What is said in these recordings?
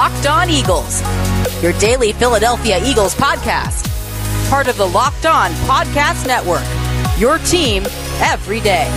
Locked On Eagles, your daily Philadelphia Eagles podcast. Part of the Locked On Podcast Network, your team every day.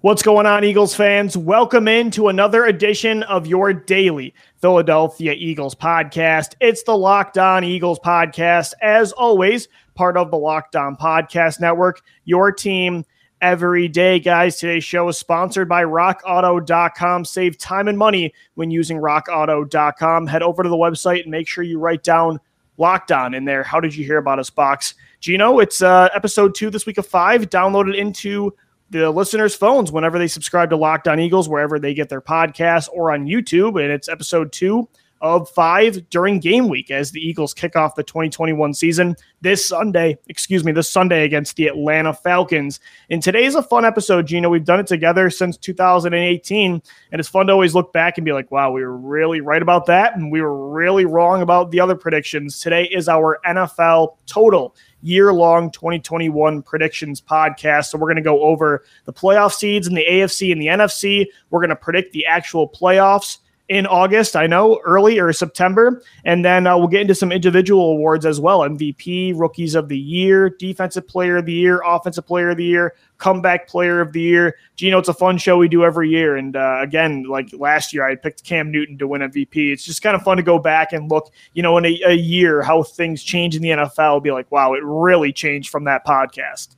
What's going on, Eagles fans? Welcome in to another edition of your daily Philadelphia Eagles podcast. It's the Locked On Eagles podcast. As always, part of the Locked On Podcast Network, your team every day, guys. Today's show is sponsored by rockauto.com. Save time and money when using rockauto.com. Head over to the website and make sure you write down Locked On in there. How did you hear about us box? Gino, it's uh, episode two this week of five, downloaded into the listeners' phones whenever they subscribe to Locked On Eagles, wherever they get their podcasts or on YouTube. And it's episode two of five during game week as the Eagles kick off the 2021 season this Sunday, excuse me, this Sunday against the Atlanta Falcons. And today's a fun episode, Gino. We've done it together since 2018, and it's fun to always look back and be like, wow, we were really right about that, and we were really wrong about the other predictions. Today is our NFL total year long 2021 predictions podcast. So we're going to go over the playoff seeds in the AFC and the NFC. We're going to predict the actual playoffs in August, I know, early or September. And then uh, we'll get into some individual awards as well MVP, Rookies of the Year, Defensive Player of the Year, Offensive Player of the Year, Comeback Player of the Year. Gino, it's a fun show we do every year. And uh, again, like last year, I picked Cam Newton to win MVP. It's just kind of fun to go back and look, you know, in a, a year, how things change in the NFL. Be like, wow, it really changed from that podcast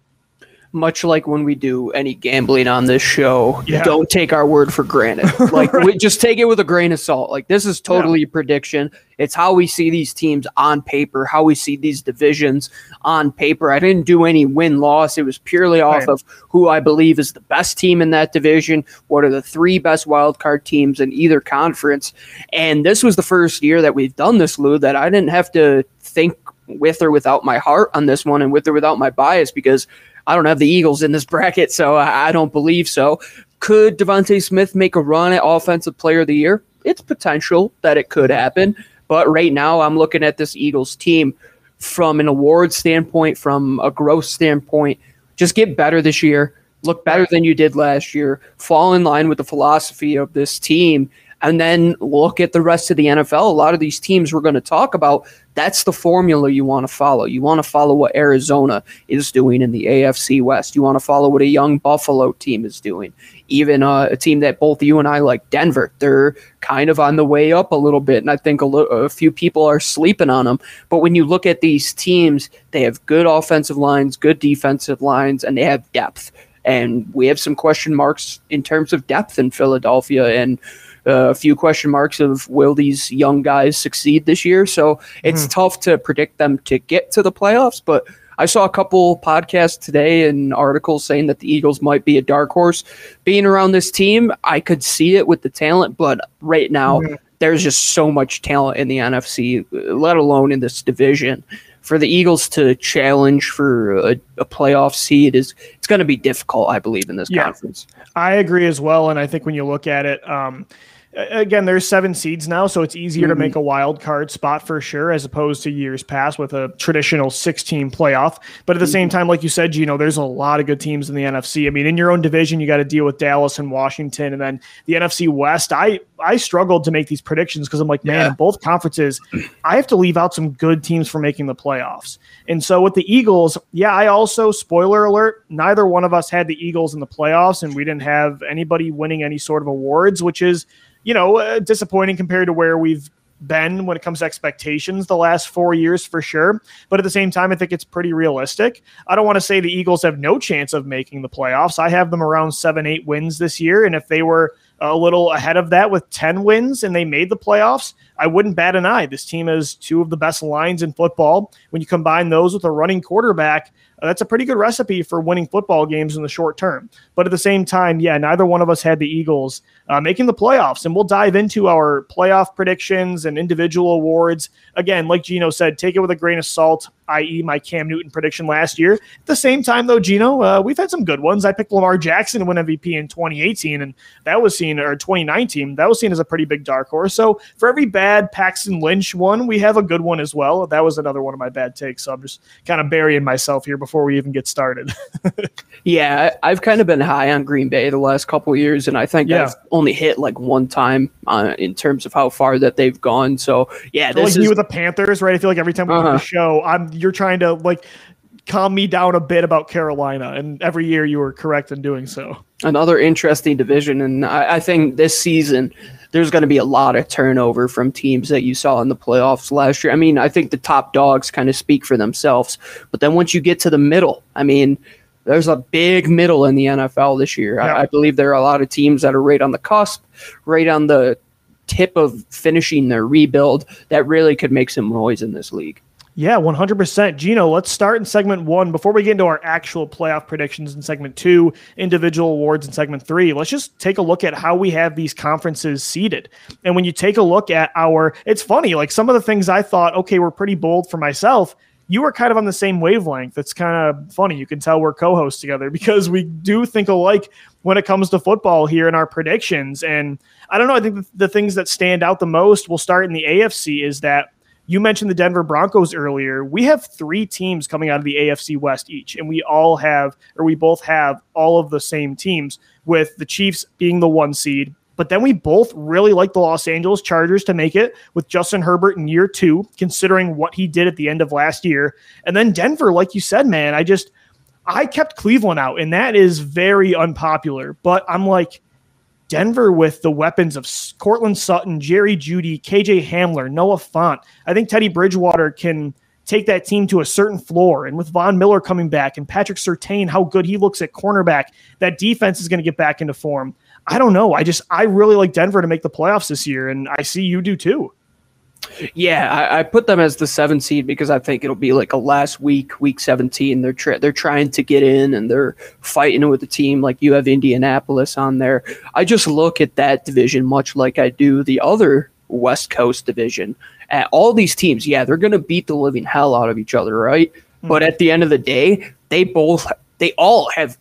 much like when we do any gambling on this show, yeah. don't take our word for granted. Like, right. we just take it with a grain of salt. Like, this is totally yeah. a prediction. It's how we see these teams on paper, how we see these divisions on paper. I didn't do any win loss. It was purely off right. of who I believe is the best team in that division. What are the three best wildcard teams in either conference? And this was the first year that we've done this, Lou, that I didn't have to think with or without my heart on this one and with or without my bias because I don't have the Eagles in this bracket, so I, don't believe so. Could DeVonta Smith make a run at Offensive Player of the Year? It's potential that it could happen, but right now I'm looking at this Eagles team from an award standpoint, from a growth standpoint. Just get better this year. Look better than you did last year. Fall in line with the philosophy of this team and then look at the rest of the NFL. A lot of these teams we're going to talk about, that's the formula you want to follow. You want to follow what Arizona is doing in the AFC West. You want to follow what a young Buffalo team is doing. Even uh, a team that both you and I like, Denver, they're kind of on the way up a little bit. And I think a, lo- a few people are sleeping on them. But when you look at these teams, they have good offensive lines, good defensive lines, and they have depth. And we have some question marks in terms of depth in Philadelphia. And a few question marks of will these young guys succeed this year. So it's mm-hmm. tough to predict them to get to the playoffs, but. I saw a couple podcasts today and articles saying that the Eagles might be a dark horse. Being around this team, I could see it with the talent, but right now mm-hmm. there's just so much talent in the NFC, let alone in this division. For the Eagles to challenge for a, a playoff seed is it's going to be difficult, I believe, in this yeah, conference. I agree as well, and I think when you look at it. Um, again, there's seven seeds now, so it's easier mm-hmm. to make a wild card spot for sure, as opposed to years past with a traditional 16 playoff. But at the mm-hmm. same time, like you said, you know, there's a lot of good teams in the NFC. I mean, in your own division, you got to deal with Dallas and Washington, and then the NFC West. I I struggled to make these predictions because I'm like, man, yeah. in both conferences, I have to leave out some good teams for making the playoffs. And so with the Eagles, yeah, I also spoiler alert, neither one of us had the Eagles in the playoffs, and we didn't have anybody winning any sort of awards, which is you know, uh, disappointing compared to where we've been when it comes to expectations the last four years for sure. But at the same time, I think it's pretty realistic. I don't want to say the Eagles have no chance of making the playoffs. I have them around seven, eight wins this year. And if they were a little ahead of that with 10 wins and they made the playoffs, I wouldn't bat an eye. This team has two of the best lines in football. When you combine those with a running quarterback, that's a pretty good recipe for winning football games in the short term. But at the same time, yeah, neither one of us had the Eagles uh, making the playoffs. And we'll dive into our playoff predictions and individual awards. Again, like Gino said, take it with a grain of salt, i.e., my Cam Newton prediction last year. At the same time, though, Gino, uh, we've had some good ones. I picked Lamar Jackson to win MVP in 2018, and that was seen, or 2019, that was seen as a pretty big dark horse. So for every bad Paxton Lynch one, we have a good one as well. That was another one of my bad takes. So I'm just kind of burying myself here before we even get started. yeah, I've kind of been high on Green Bay the last couple years, and I think yeah. I've only hit like one time uh, in terms of how far that they've gone. So yeah, this like is you with the Panthers, right? I feel like every time we uh-huh. do the show, I'm you're trying to like calm me down a bit about Carolina, and every year you were correct in doing so. Another interesting division, and I, I think this season there's going to be a lot of turnover from teams that you saw in the playoffs last year. I mean, I think the top dogs kind of speak for themselves, but then once you get to the middle, I mean, there's a big middle in the NFL this year. Yeah. I, I believe there are a lot of teams that are right on the cusp, right on the tip of finishing their rebuild that really could make some noise in this league. Yeah, 100%. Gino, let's start in segment one. Before we get into our actual playoff predictions in segment two, individual awards in segment three, let's just take a look at how we have these conferences seated. And when you take a look at our, it's funny, like some of the things I thought, okay, were pretty bold for myself. You were kind of on the same wavelength. It's kind of funny. You can tell we're co hosts together because we do think alike when it comes to football here in our predictions. And I don't know. I think the things that stand out the most, we'll start in the AFC, is that you mentioned the Denver Broncos earlier. We have three teams coming out of the AFC West each, and we all have, or we both have, all of the same teams, with the Chiefs being the one seed. But then we both really like the Los Angeles Chargers to make it with Justin Herbert in year two, considering what he did at the end of last year. And then Denver, like you said, man, I just, I kept Cleveland out, and that is very unpopular. But I'm like, Denver with the weapons of Courtland Sutton, Jerry Jeudy, KJ Hamler, Noah Fant. I think Teddy Bridgewater can take that team to a certain floor. And with Von Miller coming back and Patrick Surtain, how good he looks at cornerback, that defense is going to get back into form. I don't know. I just I really like Denver to make the playoffs this year, and I see you do too. Yeah, I, I, put them as the seven seed because I think it'll be like a last week, week seventeen. They're tra- they're trying to get in and they're fighting with the team. Like you have Indianapolis on there. I just look at that division much like I do the other West Coast division. At all these teams, yeah, they're going to beat the living hell out of each other, right? Mm-hmm. But at the end of the day, they both they all have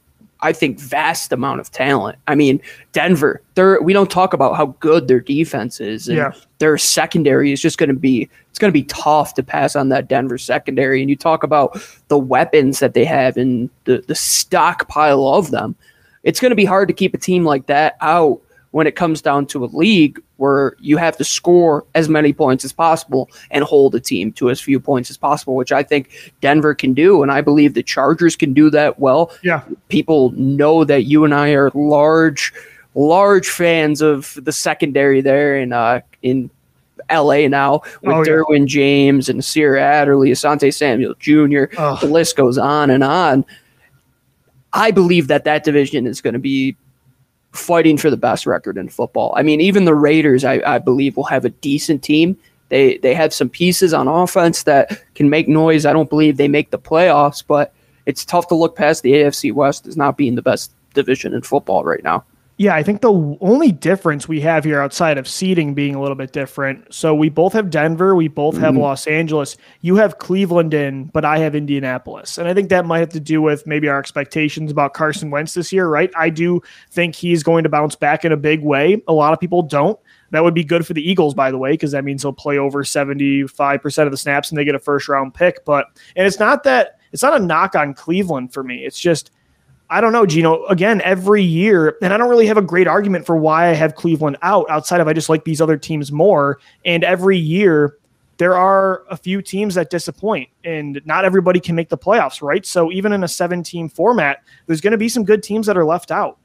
I think, vast amount of talent. I mean, Denver, they're we don't talk about how good their defense is. And yeah. Their secondary is just going to be it's going to be tough to pass on that Denver secondary. And you talk about the weapons that they have and the the stockpile of them. It's going to be hard to keep a team like that out when it comes down to a league where you have to score as many points as possible and hold a team to as few points as possible, which I think Denver can do. And I believe the Chargers can do that well. Yeah. People know that you and I are large, large fans of the secondary there in uh in LA now with oh, Derwin. James and Nasir Adderley, Asante Samuel Jr. Oh. The list goes on and on. I believe that that division is going to be fighting for the best record in football. I mean, even the Raiders, I, I believe, will have a decent team. They they have some pieces on offense that can make noise. I don't believe they make the playoffs, but it's tough to look past the AFC West as not being the best division in football right now. Yeah, I think the only difference we have here outside of seeding being a little bit different. So we both have Denver, we both have mm-hmm. Los Angeles. You have Cleveland in, but I have Indianapolis. And I think that might have to do with maybe our expectations about Carson Wentz this year, right? I do think he's going to bounce back in a big way. A lot of people don't. That would be good for the Eagles, by the way, because that means he'll play over 75% of the snaps and they get a first round pick. But, and it's not that, it's not a knock on Cleveland for me. It's just, I don't know, Gino. Again, every year, and I don't really have a great argument for why I have Cleveland out outside of I just like these other teams more. And every year, there are a few teams that disappoint, and not everybody can make the playoffs, right? So even in a seven team format, there's going to be some good teams that are left out.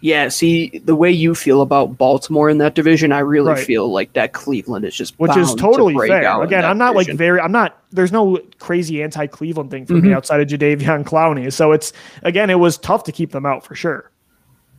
Yeah, see the way you feel about Baltimore in that division, I really right. feel like that Cleveland is just which is totally to fair. Again, I'm not division. like very, I'm not. There's no crazy anti-Cleveland thing for mm-hmm. me outside of Jadeveon Clowney. So it's again, it was tough to keep them out for sure.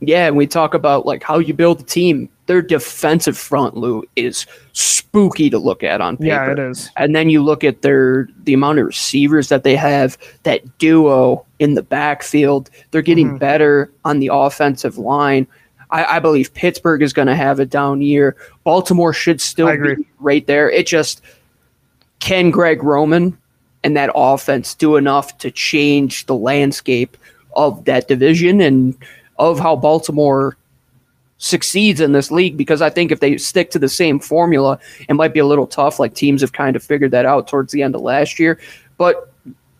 Yeah, and we talk about like how you build a team. Their defensive front, Lou, is spooky to look at on paper. Yeah, it is. And then you look at their the amount of receivers that they have, that duo in the backfield. They're getting mm-hmm. better on the offensive line. I, I believe Pittsburgh is going to have a down year. Baltimore should still be right there. It just can Greg Roman and that offense do enough to change the landscape of that division and of how Baltimore succeeds in this league because I think if they stick to the same formula, it might be a little tough. Like teams have kind of figured that out towards the end of last year. But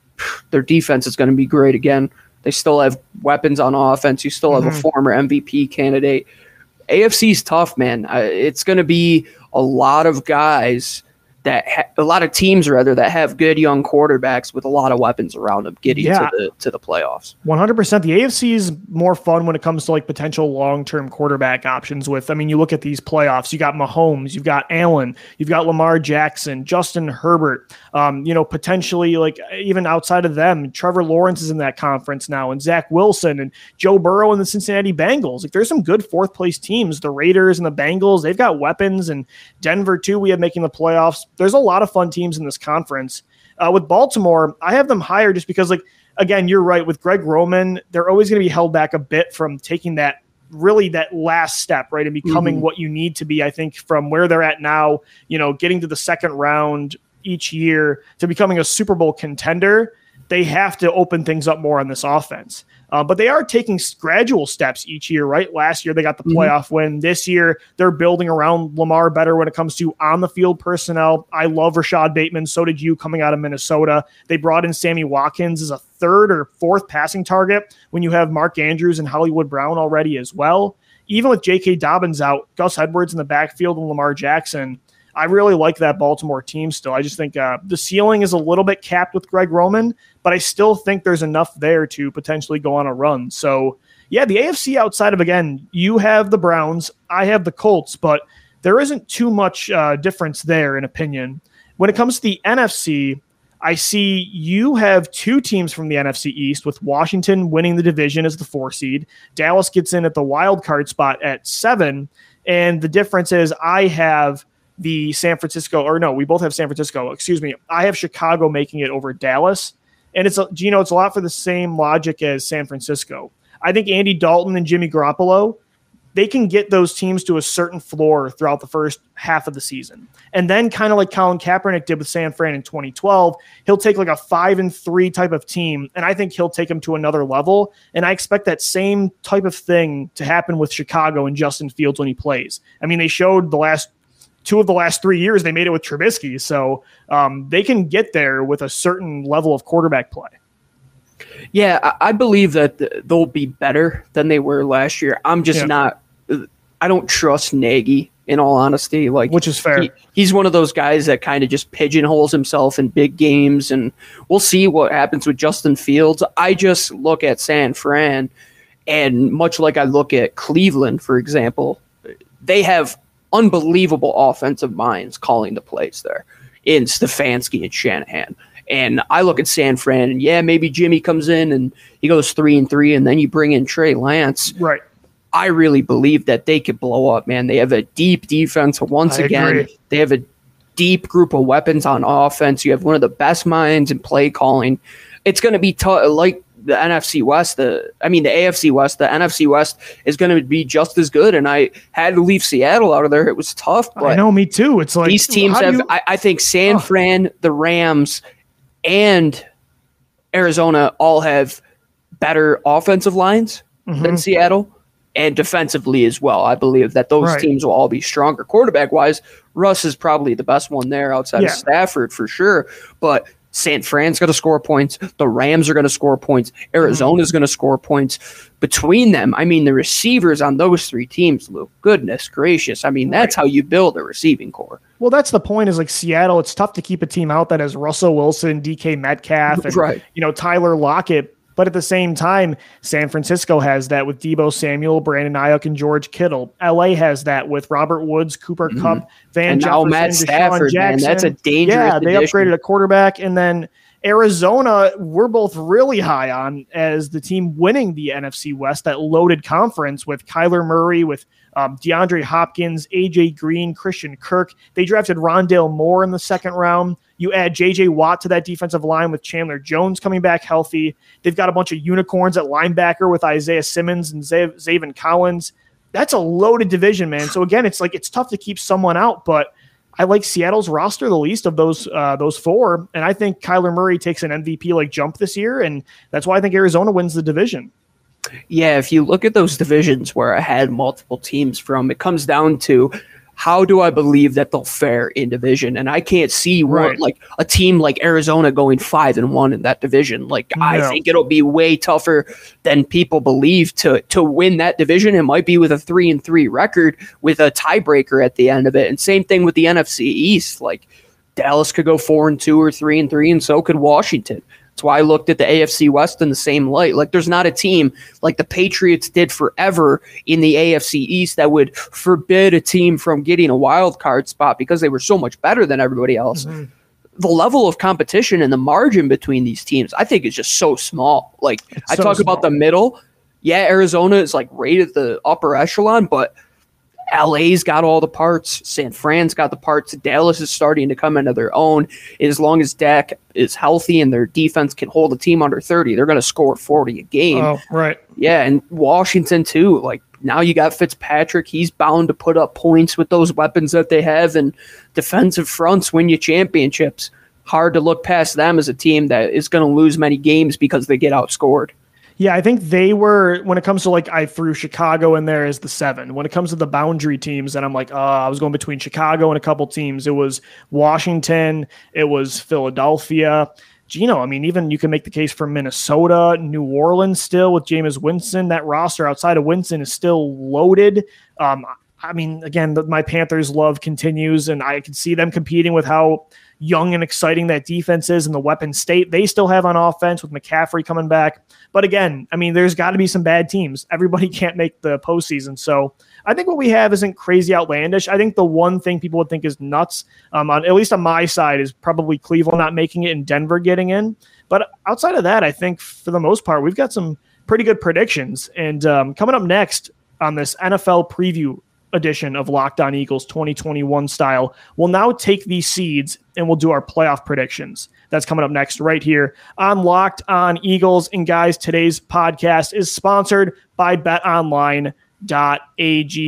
their defense is going to be great again. They still have weapons on offense. You still have mm-hmm. a former MVP candidate. AFC's tough, man. It's going to be a lot of guys that ha- a lot of teams rather that have good young quarterbacks with a lot of weapons around them getting yeah. to the to the playoffs. 100%. The AFC is more fun when it comes to like potential long-term quarterback options with I mean you look at these playoffs, you got Mahomes, you've got Allen, you've got Lamar Jackson, Justin Herbert, um, you know, potentially like even outside of them, Trevor Lawrence is in that conference now and Zach Wilson and Joe Burrow and the Cincinnati Bengals. Like there's some good fourth place teams, the Raiders and the Bengals, they've got weapons and Denver too we have making the playoffs there's a lot of fun teams in this conference. Uh, with Baltimore, I have them higher just because, like, again, you're right. With Greg Roman, they're always going to be held back a bit from taking that really that last step, right, and becoming mm-hmm. what you need to be. I think from where they're at now, you know, getting to the second round each year to becoming a Super Bowl contender, they have to open things up more on this offense. Uh, but they are taking gradual steps each year, right? Last year they got the mm-hmm. playoff mm-hmm. win. This year they're building around Lamar better when it comes to on the field personnel. I love Rashod Bateman. So did you coming out of Minnesota. They brought in Sammy Watkins as a third or fourth passing target when you have Mark Andrews and Hollywood Brown already as well. Even with J.K. Dobbins out, Gus Edwards in the backfield and Lamar Jackson, I really like that Baltimore team still. I just think uh, the ceiling is a little bit capped with Greg Roman, but I still think there's enough there to potentially go on a run. So, yeah, the AFC outside of, again, you have the Browns, I have the Colts, but there isn't too much uh, difference there in opinion. When it comes to the NFC, I see you have two teams from the NFC East with Washington winning the division as the four seed. Dallas gets in at the wild card spot at seven. And the difference is I have the San Francisco, or no, we both have San Francisco. Excuse me. I have Chicago making it over Dallas. And it's, you know, it's a lot for the same logic as San Francisco. I think Andy Dalton and Jimmy Garoppolo, they can get those teams to a certain floor throughout the first half of the season. And then kind of like Colin Kaepernick did with San Fran in 2012, he'll take like a five and three type of team. And I think he'll take them to another level. And I expect that same type of thing to happen with Chicago and Justin Fields when he plays. I mean, they showed the last two of the last three years they made it with Trubisky. So um, they can get there with a certain level of quarterback play. Yeah, I believe that they'll be better than they were last year. I'm just yeah. not. I don't trust Nagy. In all honesty, like which is fair. He, he's one of those guys that kind of just pigeonholes himself in big games, and we'll see what happens with Justin Fields. I just look at San Fran, and much like I look at Cleveland, for example, they have unbelievable offensive minds calling the plays there in Stefanski and Shanahan. And I look at San Fran, and yeah, maybe Jimmy comes in and he goes three and three, and then you bring in Trey Lance. Right. I really believe that they could blow up, man. They have a deep defense. Once I again, agree. they have a deep group of weapons on offense. You have one of the best minds in play calling. It's going to be tough. Like the NFC West, the I mean the AFC West, the NFC West is going to be just as good. And I had to leave Seattle out of there. It was tough. But I know, me too. It's like these teams have. You, I, I, think San oh. Fran, the Rams, and Arizona all have better offensive lines mm-hmm. than Seattle. And defensively as well, I believe that those right. teams will all be stronger. Quarterback wise, Russ is probably the best one there outside yeah. of Stafford for sure. But San Fran's going to score points. The Rams are going to score points. Arizona's mm-hmm. going to score points. Between them, I mean, the receivers on those three teams, Luke, goodness gracious. I mean, that's right. how you build a receiving core. Well, that's the point is like Seattle, it's tough to keep a team out that has Russell Wilson, DK Metcalf, and, right. you know, Tyler Lockett but at the same time, San Francisco has that with Deebo Samuel, Brandon Aiyuk, and George Kittle. LA has that with Robert Woods, Cooper mm-hmm. Kupp, Van and Jefferson, Matt Stafford, Jackson. Man, that's a dangerous. Yeah, they addition. upgraded a quarterback, and then Arizona, we're both really high on as the team winning the NFC West, that loaded conference with Kyler Murray, with um, DeAndre Hopkins, AJ Green, Christian Kirk. They drafted Rondale Moore in the second round. You add JJ Watt to that defensive line with Chandler Jones coming back healthy. They've got a bunch of unicorns at linebacker with Isaiah Simmons and Zaven Collins. That's a loaded division, man. So again, it's like it's tough to keep someone out, but I like Seattle's roster the least of those uh, those four, and I think Kyler Murray takes an MVP like jump this year, and that's why I think Arizona wins the division. Yeah, if you look at those divisions where I had multiple teams from, it comes down to how do I believe that they'll fare in division? And I can't see right. like a team like Arizona going five and one in that division. Like no. I think it'll be way tougher than people believe to to win that division. It might be with a three and three record with a tiebreaker at the end of it. And same thing with the NFC East. Like Dallas could go four and two or three and three, and so could Washington. That's why I looked at the AFC West in the same light. Like, there's not a team like the Patriots did forever in the AFC East that would forbid a team from getting a wild card spot because they were so much better than everybody else. Mm-hmm. The level of competition and the margin between these teams, I think, is just so small. Like, it's I so talk small. about the middle. Yeah, Arizona is like right at the upper echelon, but LA's got all the parts. San Fran's got the parts. Dallas is starting to come into their own. As long as Dak is healthy and their defense can hold a team under 30, they're going to score 40 a game. Oh, right. Yeah, and Washington too. Like now you got Fitzpatrick. He's bound to put up points with those weapons that they have, and defensive fronts win you championships. Hard to look past them as a team that is going to lose many games because they get outscored. Yeah, I think they were when it comes to like I threw Chicago in there as the seven. When it comes to the boundary teams, and I'm like, uh, I was going between Chicago and a couple teams. It was Washington, it was Philadelphia. Gino, I mean, even you can make the case for Minnesota, New Orleans still with Jameis Winston. That roster outside of Winston is still loaded. Um, I mean, again, the, my Panthers love continues, and I can see them competing with how young and exciting that defense is and the weapon state they still have on offense with McCaffrey coming back. But again, I mean, there's got to be some bad teams. Everybody can't make the postseason. So I think what we have isn't crazy outlandish. I think the one thing people would think is nuts, um, on at least on my side, is probably Cleveland not making it and Denver getting in. But outside of that, I think for the most part, we've got some pretty good predictions. And um, coming up next on this NFL preview edition of Locked On Eagles 2021 style. We'll now take these seeds and we'll do our playoff predictions. That's coming up next, right here on Locked On Eagles. And guys, today's podcast is sponsored by BetOnline.ag.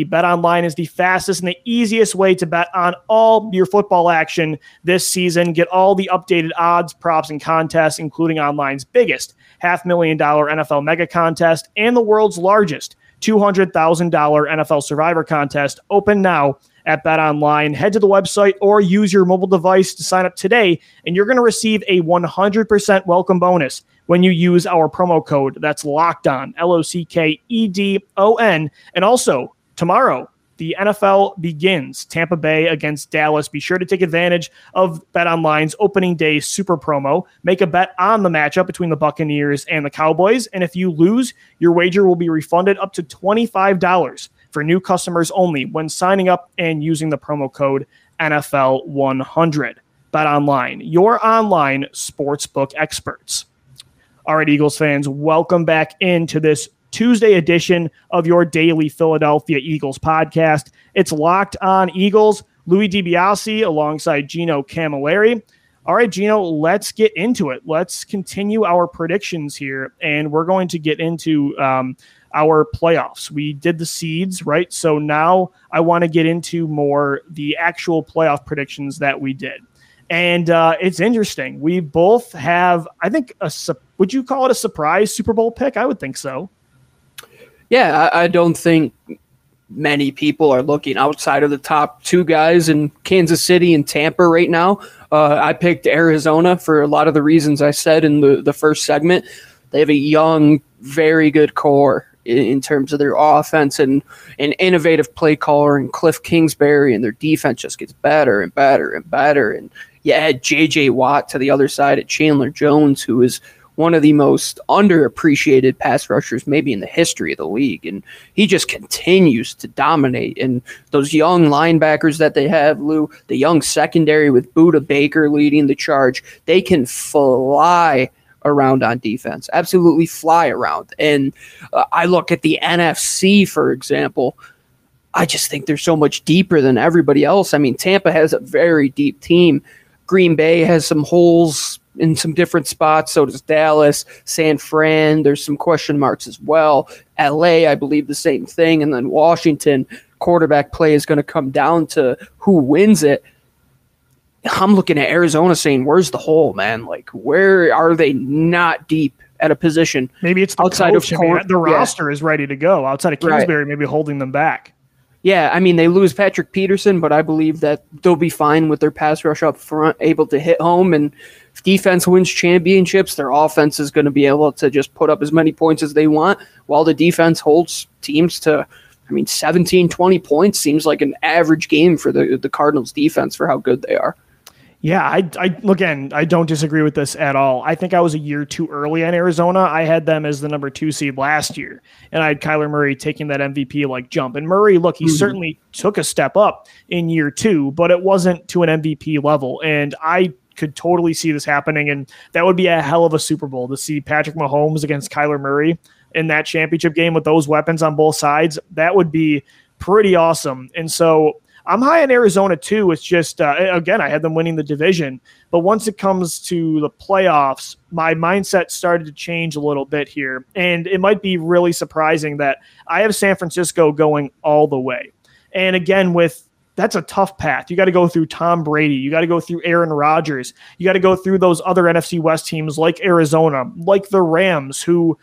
BetOnline is the fastest and the easiest way to bet on all your football action this season. Get all the updated odds, props, and contests, including online's biggest half million dollar NFL mega contest and the world's largest $200,000 NFL Survivor contest open now at Bet Online. Head to the website or use your mobile device to sign up today, and you're going to receive a 100% welcome bonus when you use our promo code. That's locked on, L O C K E D O N. And also, tomorrow, the NFL begins. Tampa Bay against Dallas. Be sure to take advantage of Bet Online's opening day super promo. Make a bet on the matchup between the Buccaneers and the Cowboys. And if you lose, your wager will be refunded up to $25 for new customers only when signing up and using the promo code NFL100. Bet Online, your online sportsbook experts. All right, Eagles fans, welcome back into this Tuesday edition of your daily Philadelphia Eagles podcast. It's Locked On Eagles. Louis DiBiase alongside Gino Camilleri. All right, Gino, let's get into it. Let's continue our predictions here, and we're going to get into um, our playoffs. We did the seeds, right? So now I want to get into more the actual playoff predictions that we did. And uh, it's interesting. We both have, I think, a would you call it a surprise Super Bowl pick? I would think so. Yeah, I, I don't think many people are looking outside of the top two guys in Kansas City and Tampa right now. Uh, I picked Arizona for a lot of the reasons I said in the, the first segment. They have a young, very good core in, in terms of their offense and an innovative play caller and Cliff Kingsbury, and their defense just gets better and better and better. And you add J.J. Watt to the other side at Chandler Jones, who is – one of the most underappreciated pass rushers maybe in the history of the league. And he just continues to dominate. And those young linebackers that they have, Lou, the young secondary with Budda Baker leading the charge, they can fly around on defense, absolutely fly around. And uh, I look at the NFC, for example. I just think they're so much deeper than everybody else. I mean, Tampa has a very deep team. Green Bay has some holes in some different spots. So does Dallas, San Fran. There's some question marks as well. LA, I believe the same thing. And then Washington, quarterback play is going to come down to who wins it. I'm looking at Arizona saying, where's the hole, man? Like, where are they not deep at a position? Maybe it's outside coach. of I mean, the roster yeah. is ready to go. Outside of Kingsbury, right. maybe holding them back. Yeah, I mean they lose Patrick Peterson, but I believe that they'll be fine with their pass rush up front, able to hit home. And if defense wins championships, their offense is going to be able to just put up as many points as they want, while the defense holds teams to. I mean, 17, 20 points seems like an average game for the the Cardinals defense for how good they are. Yeah, I, I again, I don't disagree with this at all. I think I was a year too early on Arizona. I had them as the number two seed last year, and I had Kyler Murray taking that MVP like jump. And Murray, look, he mm-hmm. certainly took a step up in year two, but it wasn't to an MVP level. And I could totally see this happening, and that would be a hell of a Super Bowl to see Patrick Mahomes against Kyler Murray in that championship game with those weapons on both sides. That would be pretty awesome. And so I'm high in Arizona too. It's just uh, again, I had them winning the division, but once it comes to the playoffs, my mindset started to change a little bit here, and it might be really surprising that I have San Francisco going all the way. And again, with that's a tough path. You got to go through Tom Brady. You got to go through Aaron Rodgers. You got to go through those other NFC West teams like Arizona, like the Rams, who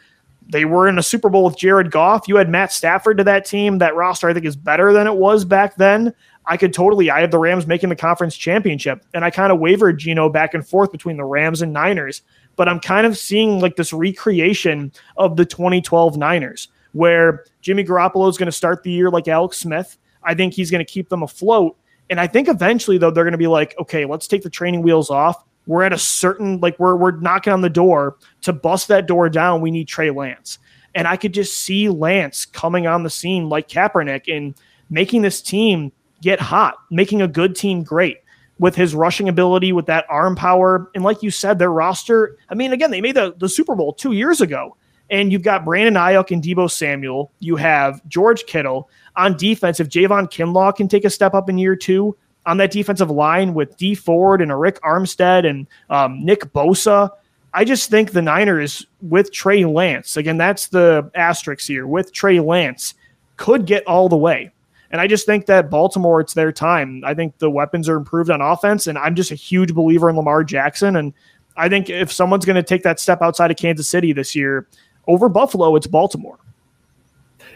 they were in a Super Bowl with Jared Goff. You had Matt Stafford to that team. That roster, I think, is better than it was back then. I could totally. I have the Rams making the conference championship, and I kind of wavered, Gino, back and forth between the Rams and Niners. But I'm kind of seeing like this recreation of the 2012 Niners, where Jimmy Garoppolo is going to start the year like Alex Smith. I think he's going to keep them afloat. And I think eventually, though, they're going to be like, okay, let's take the training wheels off. We're at a certain, like, we're, we're knocking on the door. To bust that door down, we need Trey Lance. And I could just see Lance coming on the scene like Kaepernick and making this team get hot, making a good team great with his rushing ability, with that arm power. And like you said, their roster, I mean, again, they made the, the Super Bowl two years ago. And you've got Brandon Aiyuk and Deebo Samuel. You have George Kittle. On defense, if Javon Kinlaw can take a step up in year two on that defensive line with Dee Ford and Arik Armstead and um, Nick Bosa, I just think the Niners with Trey Lance, again, that's the asterisk here, with Trey Lance, could get all the way. And I just think that Baltimore, it's their time. I think the weapons are improved on offense, and I'm just a huge believer in Lamar Jackson. And I think if someone's going to take that step outside of Kansas City this year over Buffalo, it's Baltimore.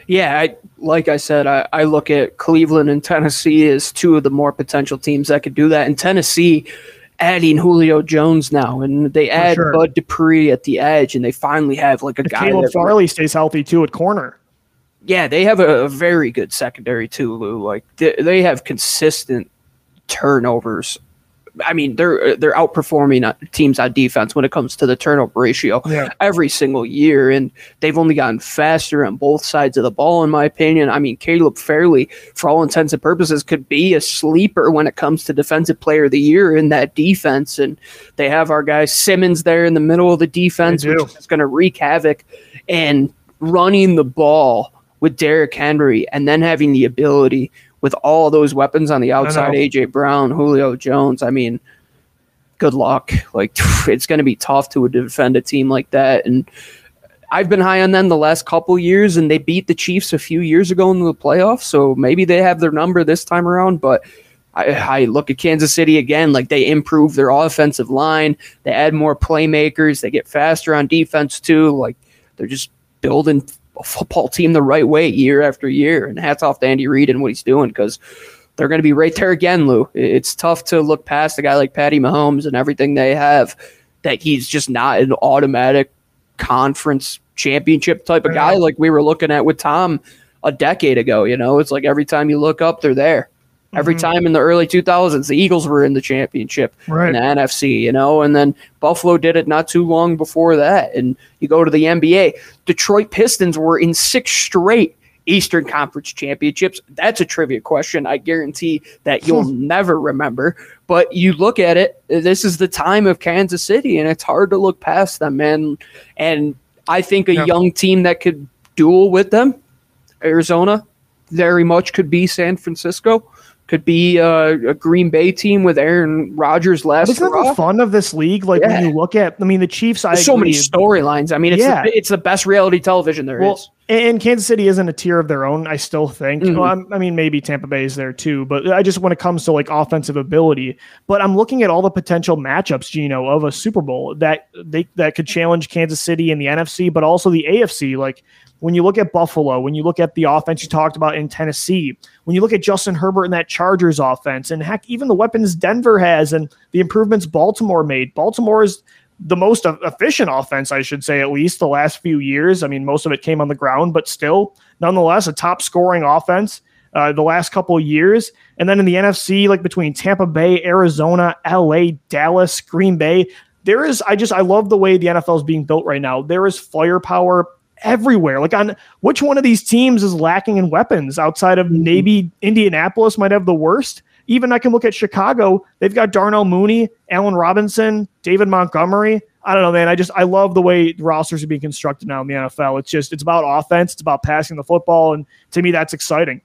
Yeah, I, like I said, I, I look at Cleveland and Tennessee as two of the more potential teams that could do that. And Tennessee adding Julio Jones now, and they add sure. Bud Dupree at the edge, and they finally have like a guy. Caleb Farley stays healthy too at corner yeah, they have a, a, very good secondary too, Lou. Like they, they have consistent turnovers. I mean, they're uh, they're outperforming uh, teams on defense when it comes to the turnover ratio yeah. every single year, and they've only gotten faster on both sides of the ball, in my opinion. I mean, Caleb Farley, for all intents and purposes, could be a sleeper when it comes to defensive player of the year in that defense, and they have our guy Simmons there in the middle of the defense, which is going to wreak havoc and running the ball with Derrick Henry and then having the ability with all those weapons on the outside, AJ Brown, Julio Jones. I mean, good luck. Like it's going to be tough to defend a team like that. And I've been high on them the last couple years, and they beat the Chiefs a few years ago in the playoffs. So maybe they have their number this time around. But I, I look at Kansas City again, like they improve their offensive line, they add more playmakers, they get faster on defense too. Like they're just building football team the right way year after year. And hats off to Andy Reid and what he's doing because they're going to be right there again, Lou. It's tough to look past a guy like Patty Mahomes and everything they have that he's just not an automatic conference championship type of guy like we were looking at with Tom a decade ago. You know, it's like every time you look up, they're there. Every mm-hmm. time in the early 2000s, the Eagles were in the championship right. in the NFC, you know, and then Buffalo did it not too long before that. And you go to the NBA, Detroit Pistons were in six straight Eastern Conference championships. That's a trivia question. I guarantee that you'll hmm. never remember. But you look at it, this is the time of Kansas City, and it's hard to look past them, man. And I think a yeah. young team that could duel with them, Arizona, very much could be San Francisco could be a, a, Green Bay team with Aaron Rodgers last. Isn't that the fun of this league? Like yeah. when you look at, I mean, the Chiefs. I so many storylines. I mean, it's yeah. the, it's the best reality television there well, is. And Kansas City isn't a tier of their own. I still think. Mm-hmm. Well, I mean, maybe Tampa Bay is there too, but I just when it comes to like offensive ability. But I'm looking at all the potential matchups, Gino, of a Super Bowl that they that could challenge Kansas City in the NFC, but also the AFC. Like when you look at Buffalo, when you look at the offense you talked about in Tennessee, when you look at Justin Herbert and that Chargers offense, and heck, even the weapons Denver has and the improvements Baltimore made, Baltimore is the most efficient offense, I should say, at least the last few years. I mean, most of it came on the ground, but still, nonetheless, a top scoring offense uh, the last couple years. And then in the NFC, like between Tampa Bay, Arizona, LA, Dallas, Green Bay, there is, I just, I love the way the NFL is being built right now. There is firepower everywhere. Like on which one of these teams is lacking in weapons outside of mm-hmm. maybe Indianapolis might have the worst. Even I can look at Chicago. They've got Darnell Mooney, Allen Robinson, David Montgomery. I don't know, man. I just I love the way rosters are being constructed now in the NFL. It's just it's about offense. It's about passing the football, and to me, that's exciting.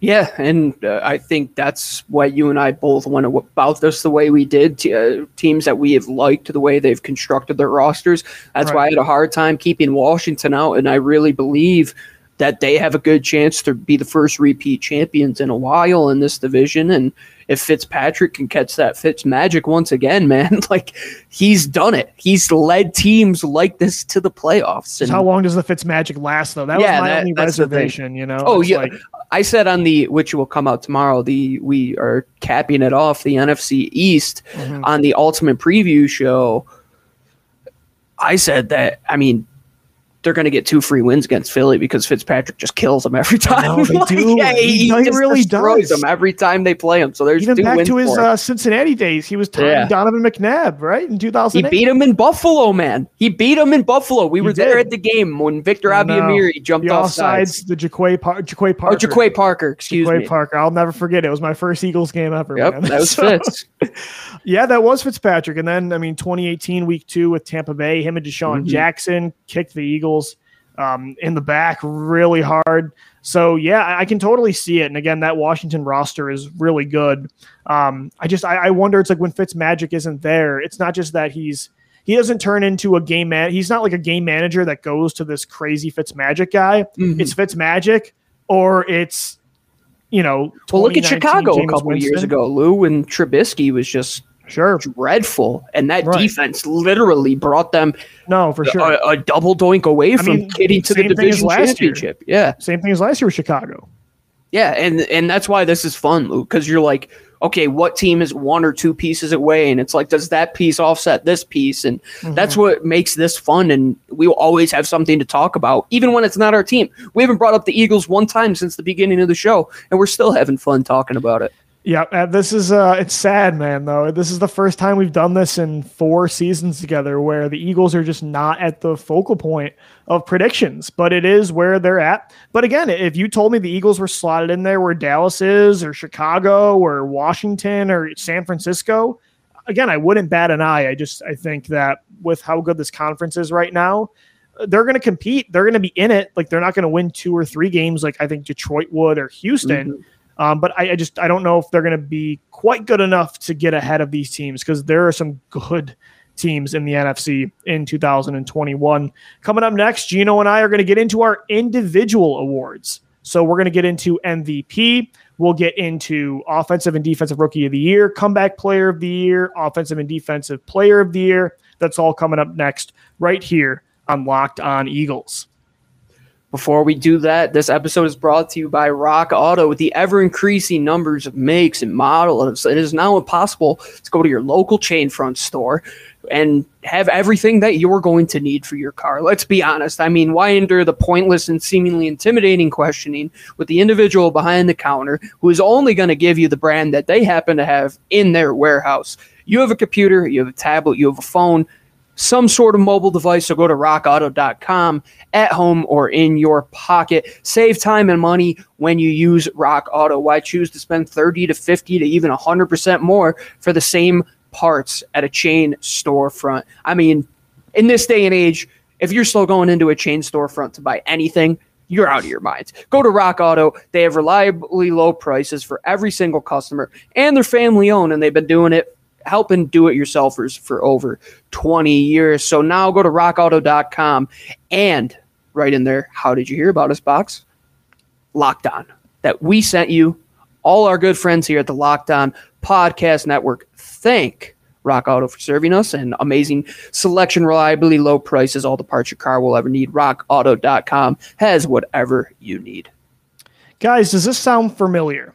Yeah, and uh, I think that's why you and I both went about this the way we did. T- uh, teams that we have liked the way they've constructed their rosters. That's right. why I had a hard time keeping Washington out, and I really believe that they have a good chance to be the first repeat champions in a while in this division. And if Fitzpatrick can catch that Fitz magic once again, man, like he's done it. He's led teams like this to the playoffs. And how long does the Fitz magic last though? That yeah, was my that, only reservation, you know. Oh it's yeah. Like, I said on the which will come out tomorrow, the we are capping it off, the NFC East mm-hmm. on the ultimate preview show. I said that I mean they're going to get two free wins against Philly because Fitzpatrick just kills them every time. they like, do. Yeah, he, he, he really does them every time they play him. So there's even back to his uh, Cincinnati days. He was tying yeah. Donovan McNabb right in 2000. He beat him in Buffalo, man. He beat him in Buffalo. We he were did. there at the game when Victor Abiamiri jumped the off sides. The Juqua, Par- Juqua Parker. Oh, Juqua Parker. Excuse Juqua me. Parker. I'll never forget. It was my first Eagles game ever. Yep, man. that was so, Fitz. yeah, that was Fitzpatrick. And then I mean, 2018 week two with Tampa Bay, him and DeSean mm-hmm. Jackson kicked the Eagles um, in the back really hard. So yeah, I can totally see it. And again, that Washington roster is really good. Um, I just I, I, wonder. It's like when Fitz Magic isn't there. It's not just that he's he doesn't turn into a game man. He's not like a game manager that goes to this crazy Fitz Magic guy. Mm-hmm. It's Fitz Magic, or it's you know. Well, look at Chicago James a couple years ago, Lou, and Trubisky was just sure. dreadful. And that right. defense literally brought them no for sure. a, a double doink away from mean, getting to the division championship year. yeah. Same thing as last year with chicago. Yeah and and that's why this is fun luke because you're like okay what team is one or two pieces away? And it's like does that piece offset this piece? And mm-hmm. that's what makes this fun. And we'll always have something to talk about even when it's not our team. We haven't brought up the eagles one time since the beginning of the show and we're still having fun talking about it yeah, uh, this is uh it's sad, man, though. This is the first time we've done this in four seasons together where the Eagles are just not at the focal point of predictions, but it is where they're at. But again, if you told me the Eagles were slotted in there where Dallas is or Chicago or Washington or San Francisco, again, I wouldn't bat an eye. I just I think that with how good this conference is right now, they're going to compete. They're going to be in it. Like they're not going to win two or three games like I think Detroit would or Houston. Mm-hmm um, but I, I, just I don't know if they're going to be quite good enough to get ahead of these teams because there are some good teams in the NFC in 2021. Coming up next, Gino and I are going to get into our individual awards. So we're going to get into MVP. We'll get into offensive and defensive rookie of the year, comeback player of the year, offensive and defensive player of the year. That's all coming up next right here on Locked On Eagles. Before we do that, this episode is brought to you by Rock Auto. With the ever increasing numbers of makes and models, it is now impossible to go to your local chain front store and have everything that you're going to need for your car. Let's be honest. I mean, why endure the pointless and seemingly intimidating questioning with the individual behind the counter who is only going to give you the brand that they happen to have in their warehouse? You have a computer, you have a tablet, you have a phone some sort of mobile device. So go to rockauto.com at home or in your pocket. Save time and money when you use Rock Auto. Why choose to spend 30 to 50 to even 100% more for the same parts at a chain storefront? I mean, in this day and age, if you're still going into a chain storefront to buy anything, you're out of your mind. Go to Rock Auto. They have reliably low prices for every single customer, and they're family owned, and they've been doing it helping do it yourselfers for over 20 years. So now go to rockauto.com and right in there, how did you hear about us box? Locked on. That we sent you, all our good friends here at the Locked On Podcast Network. Thank Rock Auto for serving us and amazing selection, reliably low prices, all the parts your car will ever need. RockAuto.com has whatever you need. Guys, does this sound familiar?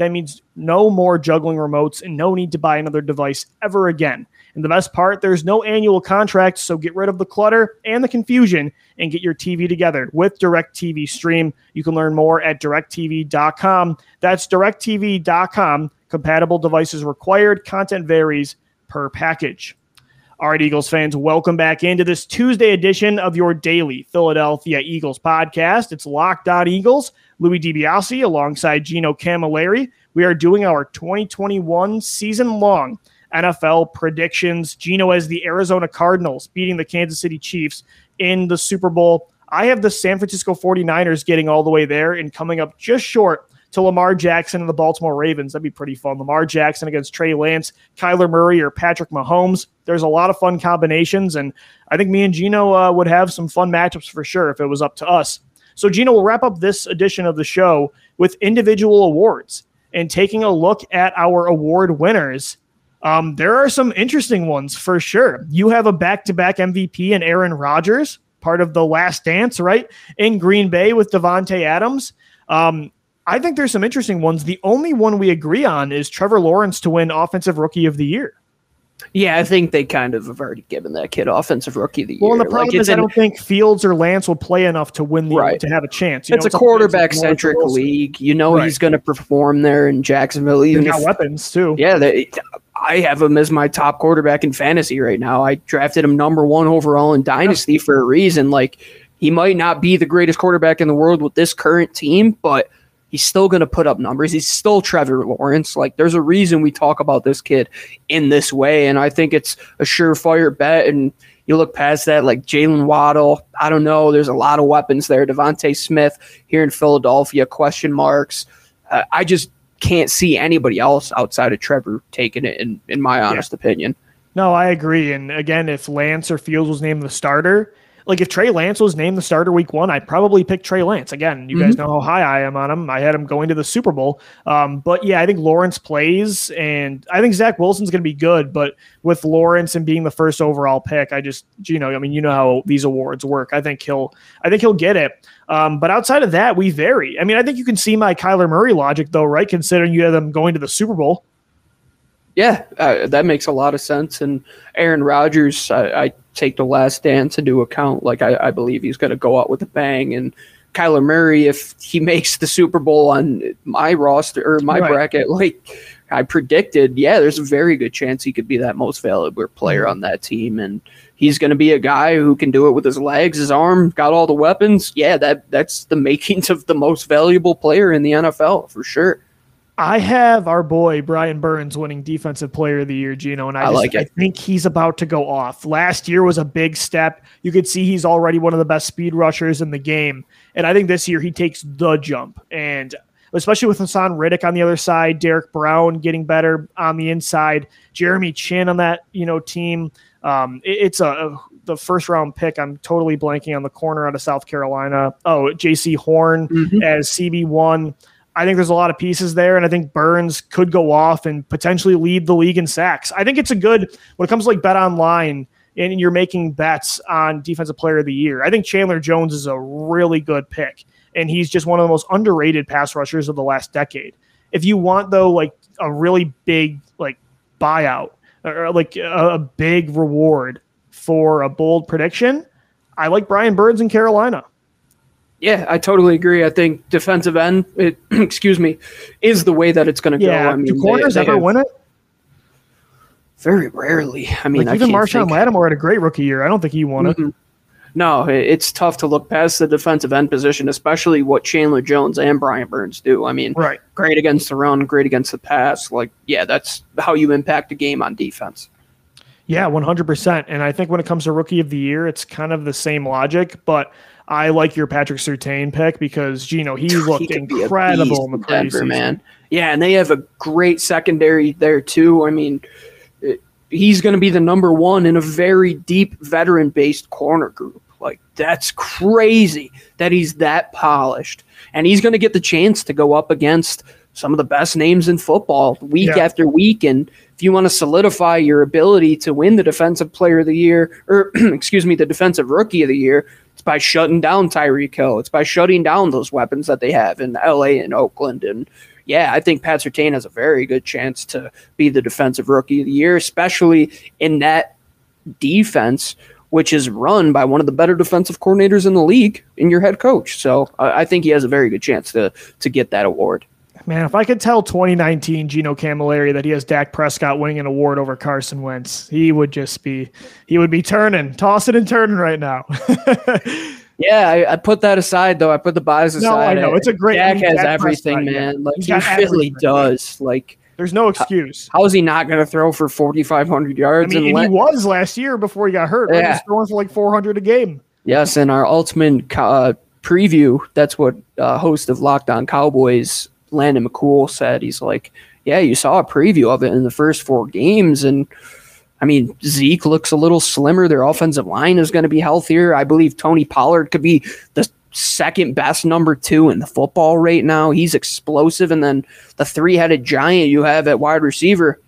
That means no more juggling remotes and no need to buy another device ever again. And the best part, there's no annual contract, so get rid of the clutter and the confusion and get your TV together with DirecTV Stream. You can learn more at directv.com. That's directv.com. Compatible devices required. Content varies per package. All right, Eagles fans, welcome back into this Tuesday edition of your daily Philadelphia Eagles podcast. It's Locked On Eagles. Louis DiBiase alongside Gino Camilleri. We are doing our 2021 season long NFL predictions. Gino has the Arizona Cardinals beating the Kansas City Chiefs in the Super Bowl. I have the San Francisco 49ers getting all the way there and coming up just short to Lamar Jackson and the Baltimore Ravens. That'd be pretty fun. Lamar Jackson against Trey Lance, Kyler Murray, or Patrick Mahomes. There's a lot of fun combinations, and I think me and Gino uh, would have some fun matchups for sure if it was up to us. So, Gino, we'll wrap up this edition of the show with individual awards and taking a look at our award winners. Um, there are some interesting ones for sure. You have a back to back MVP in Aaron Rodgers, part of the last dance, right? In Green Bay with Davante Adams. Um, I think there's some interesting ones. The only one we agree on is Trevor Lawrence to win Offensive Rookie of the Year. Yeah, I think they kind of have already given that kid Offensive Rookie of the Year. Well, and the problem like, is I don't think Fields or Lance will play enough to win the right. to have a chance. You it's know, a quarterback centric league. You know right. he's going to perform there in Jacksonville. Even got if, weapons too. Yeah, they, I have him as my top quarterback in fantasy right now. I drafted him number one overall in Dynasty yeah. for a reason. Like he might not be the greatest quarterback in the world with this current team, but – He's still going to put up numbers. He's still Trevor Lawrence. Like, there's a reason we talk about this kid in this way. And I think it's a surefire bet. And you look past that, like Jaylen Waddle. I don't know. There's a lot of weapons there. DeVonta Smith here in Philadelphia, question marks. Uh, I just can't see anybody else outside of Trevor taking it, in, in my honest yeah. opinion. No, I agree. And again, if Lance or Fields was named the starter, like if Trey Lance was named the starter week one, I'd probably pick Trey Lance. Again, you mm-hmm. guys know how high I am on him. I had him going to the Super Bowl. Um, but yeah, I think Lawrence plays, and I think Zach Wilson's going to be good. But with Lawrence and being the first overall pick, I just, you know, I mean, you know how these awards work. I think he'll, I think he'll get it. Um, but outside of that, we vary. I mean, I think you can see my Kyler Murray logic, though, right? Considering you have them going to the Super Bowl. Yeah, uh, that makes a lot of sense. And Aaron Rodgers, I, I take the last dance into account. Like I, I believe he's going to go out with a bang. And Kyler Murray, if he makes the Super Bowl on my roster or my right. bracket, like I predicted, yeah, there's a very good chance he could be that most valuable player mm-hmm. on that team. And he's going to be a guy who can do it with his legs, his arm, got all the weapons. Yeah, that that's the makings of the most valuable player in the NFL for sure. I have our boy Brian Burns winning Defensive Player of the Year, Gino, and I, I just, like it. I think he's about to go off. Last year was a big step. You could see he's already one of the best speed rushers in the game, and I think this year he takes the jump. And especially with Haason Reddick on the other side, Derrick Brown getting better on the inside, Jeremy Chinn on that you know team. Um, it, it's a, a the first round pick. I'm totally blanking on the corner out of South Carolina. Oh, Jaycee Horn mm-hmm. as CB one. I think there's a lot of pieces there, and I think Burns could go off and potentially lead the league in sacks. I think it's a good when it comes to like bet online and you're making bets on defensive player of the year. I think Chandler Jones is a really good pick, and he's just one of the most underrated pass rushers of the last decade. If you want though, like a really big like buyout or like a, a big reward for a bold prediction, I like Brian Burns in Carolina. Yeah, I totally agree. I think defensive end, it, excuse me, is the way that it's going to yeah. go. I mean, Do corners they, they ever have, win it? Very rarely. I mean, like even Marshon think. Lattimore had a great rookie year. I don't think he won mm-hmm. it. No, it's tough to look past the defensive end position, especially what Chandler Jones and Brian Burns do. I mean, right. great against the run, great against the pass. Like, yeah, that's how you impact a game on defense. Yeah, 100%. And I think when it comes to rookie of the year, it's kind of the same logic, but I like your Patrick Surtain pick because you know he looked he incredible in the Denver, man. Yeah, and they have a great secondary there too. I mean, it, he's going to be the number one in a very deep veteran-based corner group. Like that's crazy that he's that polished, and he's going to get the chance to go up against some of the best names in football week yeah. after week. And if you want to solidify your ability to win the Defensive Player of the Year, or excuse me, the Defensive Rookie of the Year, it's by shutting down Tyreek Hill. It's by shutting down those weapons that they have in LA and Oakland. And yeah, I think Pat Surtain has a very good chance to be the Defensive Rookie of the Year, especially in that defense which is run by one of the better defensive coordinators in the league in your head coach. So I think he has a very good chance to to get that award. Man, if I could tell 2019 Gino Camilleri that he has Dak Prescott winning an award over Carson Wentz, he would just be he would be turning, tossing and turning right now. yeah, I, I, put that aside though. I put the bias aside. No, I know it's a great. Dak has Dak everything, Prescott, man. Yeah. Like He's he really everything. does. Like there's no excuse. How, how is he not going to throw for 4,500 yards? I mean, he was last year before he got hurt. Yeah. Right? He's throwing for like 400 a game. Yes, and our ultimate uh, preview. That's what uh, host of Locked On Cowboys Landon McCool said. He's like, yeah, you saw a preview of it in the first four games, and I mean Zeke looks a little slimmer. Their offensive line is going to be healthier. I believe Tony Pollard could be the second best number two in the football right now. He's explosive, and then the three-headed giant you have at wide receiver.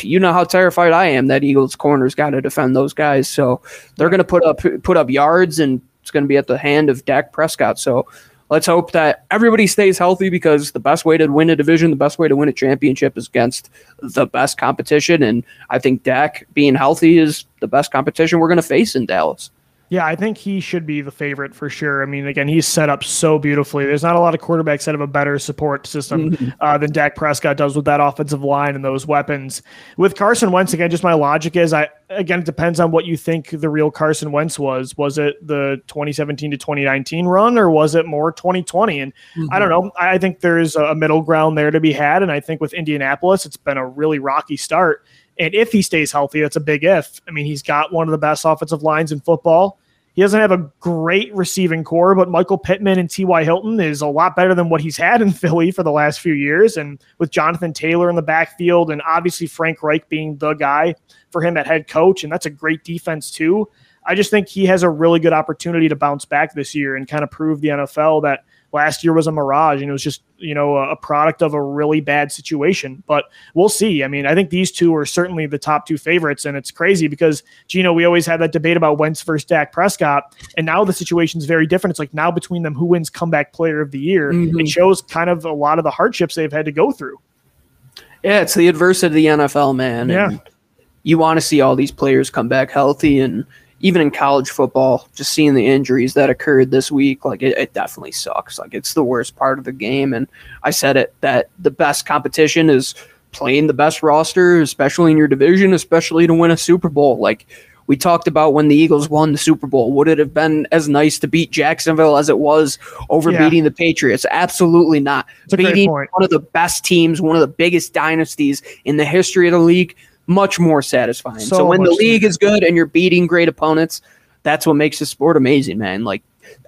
You know how terrified I am that Eagles corners got to defend those guys. So they're going to put up put up yards, and it's going to be at the hand of Dak Prescott. So let's hope that everybody stays healthy because the best way to win a division, the best way to win a championship is against the best competition. And I think Dak being healthy is the best competition we're going to face in Dallas. Yeah, I think he should be the favorite for sure. I mean, again, he's set up so beautifully. There's not a lot of quarterbacks that have a better support system mm-hmm. uh, than Dak Prescott does with that offensive line and those weapons. With Carson Wentz, again, just my logic is I again it depends on what you think the real Carson Wentz was. Was it the 2017 to 2019 run, or was it more 2020? And mm-hmm. I don't know. I think there's a middle ground there to be had, and I think with Indianapolis, it's been a really rocky start. And if he stays healthy, that's a big if. I mean, he's got one of the best offensive lines in football. He doesn't have a great receiving corps, but Michael Pittman and T.Y. Hilton is a lot better than what he's had in Philly for the last few years. And with Jonathan Taylor in the backfield, and obviously Frank Reich being the guy for him at head coach, and that's a great defense too. I just think he has a really good opportunity to bounce back this year and kind of prove the NFL that last year was a mirage and it was just you know a, product of a really bad situation but we'll see. I mean i think these two are certainly the top two favorites and it's crazy because gino we always had that debate about wentz versus dak prescott and now the situation's very different. It's like now between them who wins comeback player of the year? Mm-hmm. it shows kind of a lot of the hardships they've had to go through. Yeah it's the adversity of the nfl man. Yeah. You want to see all these players come back healthy and even in college football, just seeing the injuries that occurred this week, like it, it, definitely sucks. Like it's the worst part of the game. And I said it that the best competition is playing the best roster, especially in your division, especially to win a Super Bowl. Like we talked about when the Eagles won the Super Bowl, would it have been as nice to beat Jacksonville as it was over yeah. beating the Patriots? Absolutely not. Beating one of the best teams, one of the biggest dynasties in the history of the league much more satisfying. So, so when the league is good and you're beating great opponents, that's what makes the sport amazing, man. Like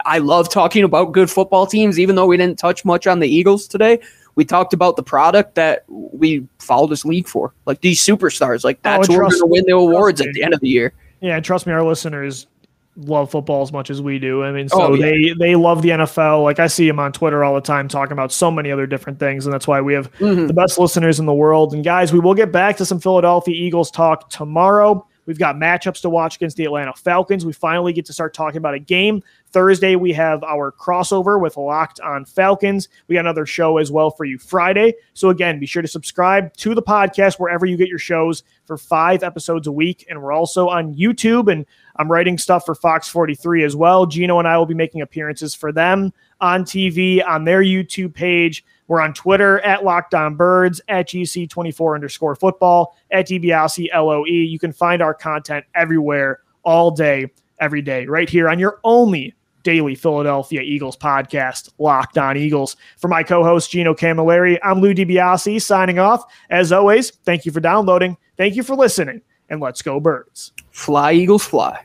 I love talking about good football teams, even though we didn't touch much on the Eagles today. We talked about the product that we follow this league for, like these superstars. Like oh, that's oh, who we're going to win the awards at the end of the year. Yeah, and trust me, our listeners love football as much as we do. I mean, so oh, yeah. they they love the NFL. Like I see him on Twitter all the time talking about so many other different things, and that's why we have mm-hmm. the best listeners in the world. And guys, we will get back to some Philadelphia Eagles talk tomorrow. We've got matchups to watch against the Atlanta Falcons. We finally get to start talking about a game. Thursday, we have our crossover with Locked on Falcons. We got another show as well for you Friday. So, again, be sure to subscribe to the podcast wherever you get your shows for five episodes a week. And we're also on YouTube, and I'm writing stuff for Fox 43 as well. Gino and I will be making appearances for them on TV on their YouTube page. We're on Twitter at Locked On Birds, at GC24 underscore football, at DiBiase LOE. You can find our content everywhere, all day, every day, right here on your only daily Philadelphia Eagles podcast, Locked On Eagles. For my co host, Gino Camilleri, I'm Lou DiBiase signing off. As always, thank you for downloading. Thank you for listening and let's go, birds. Fly, Eagles, fly.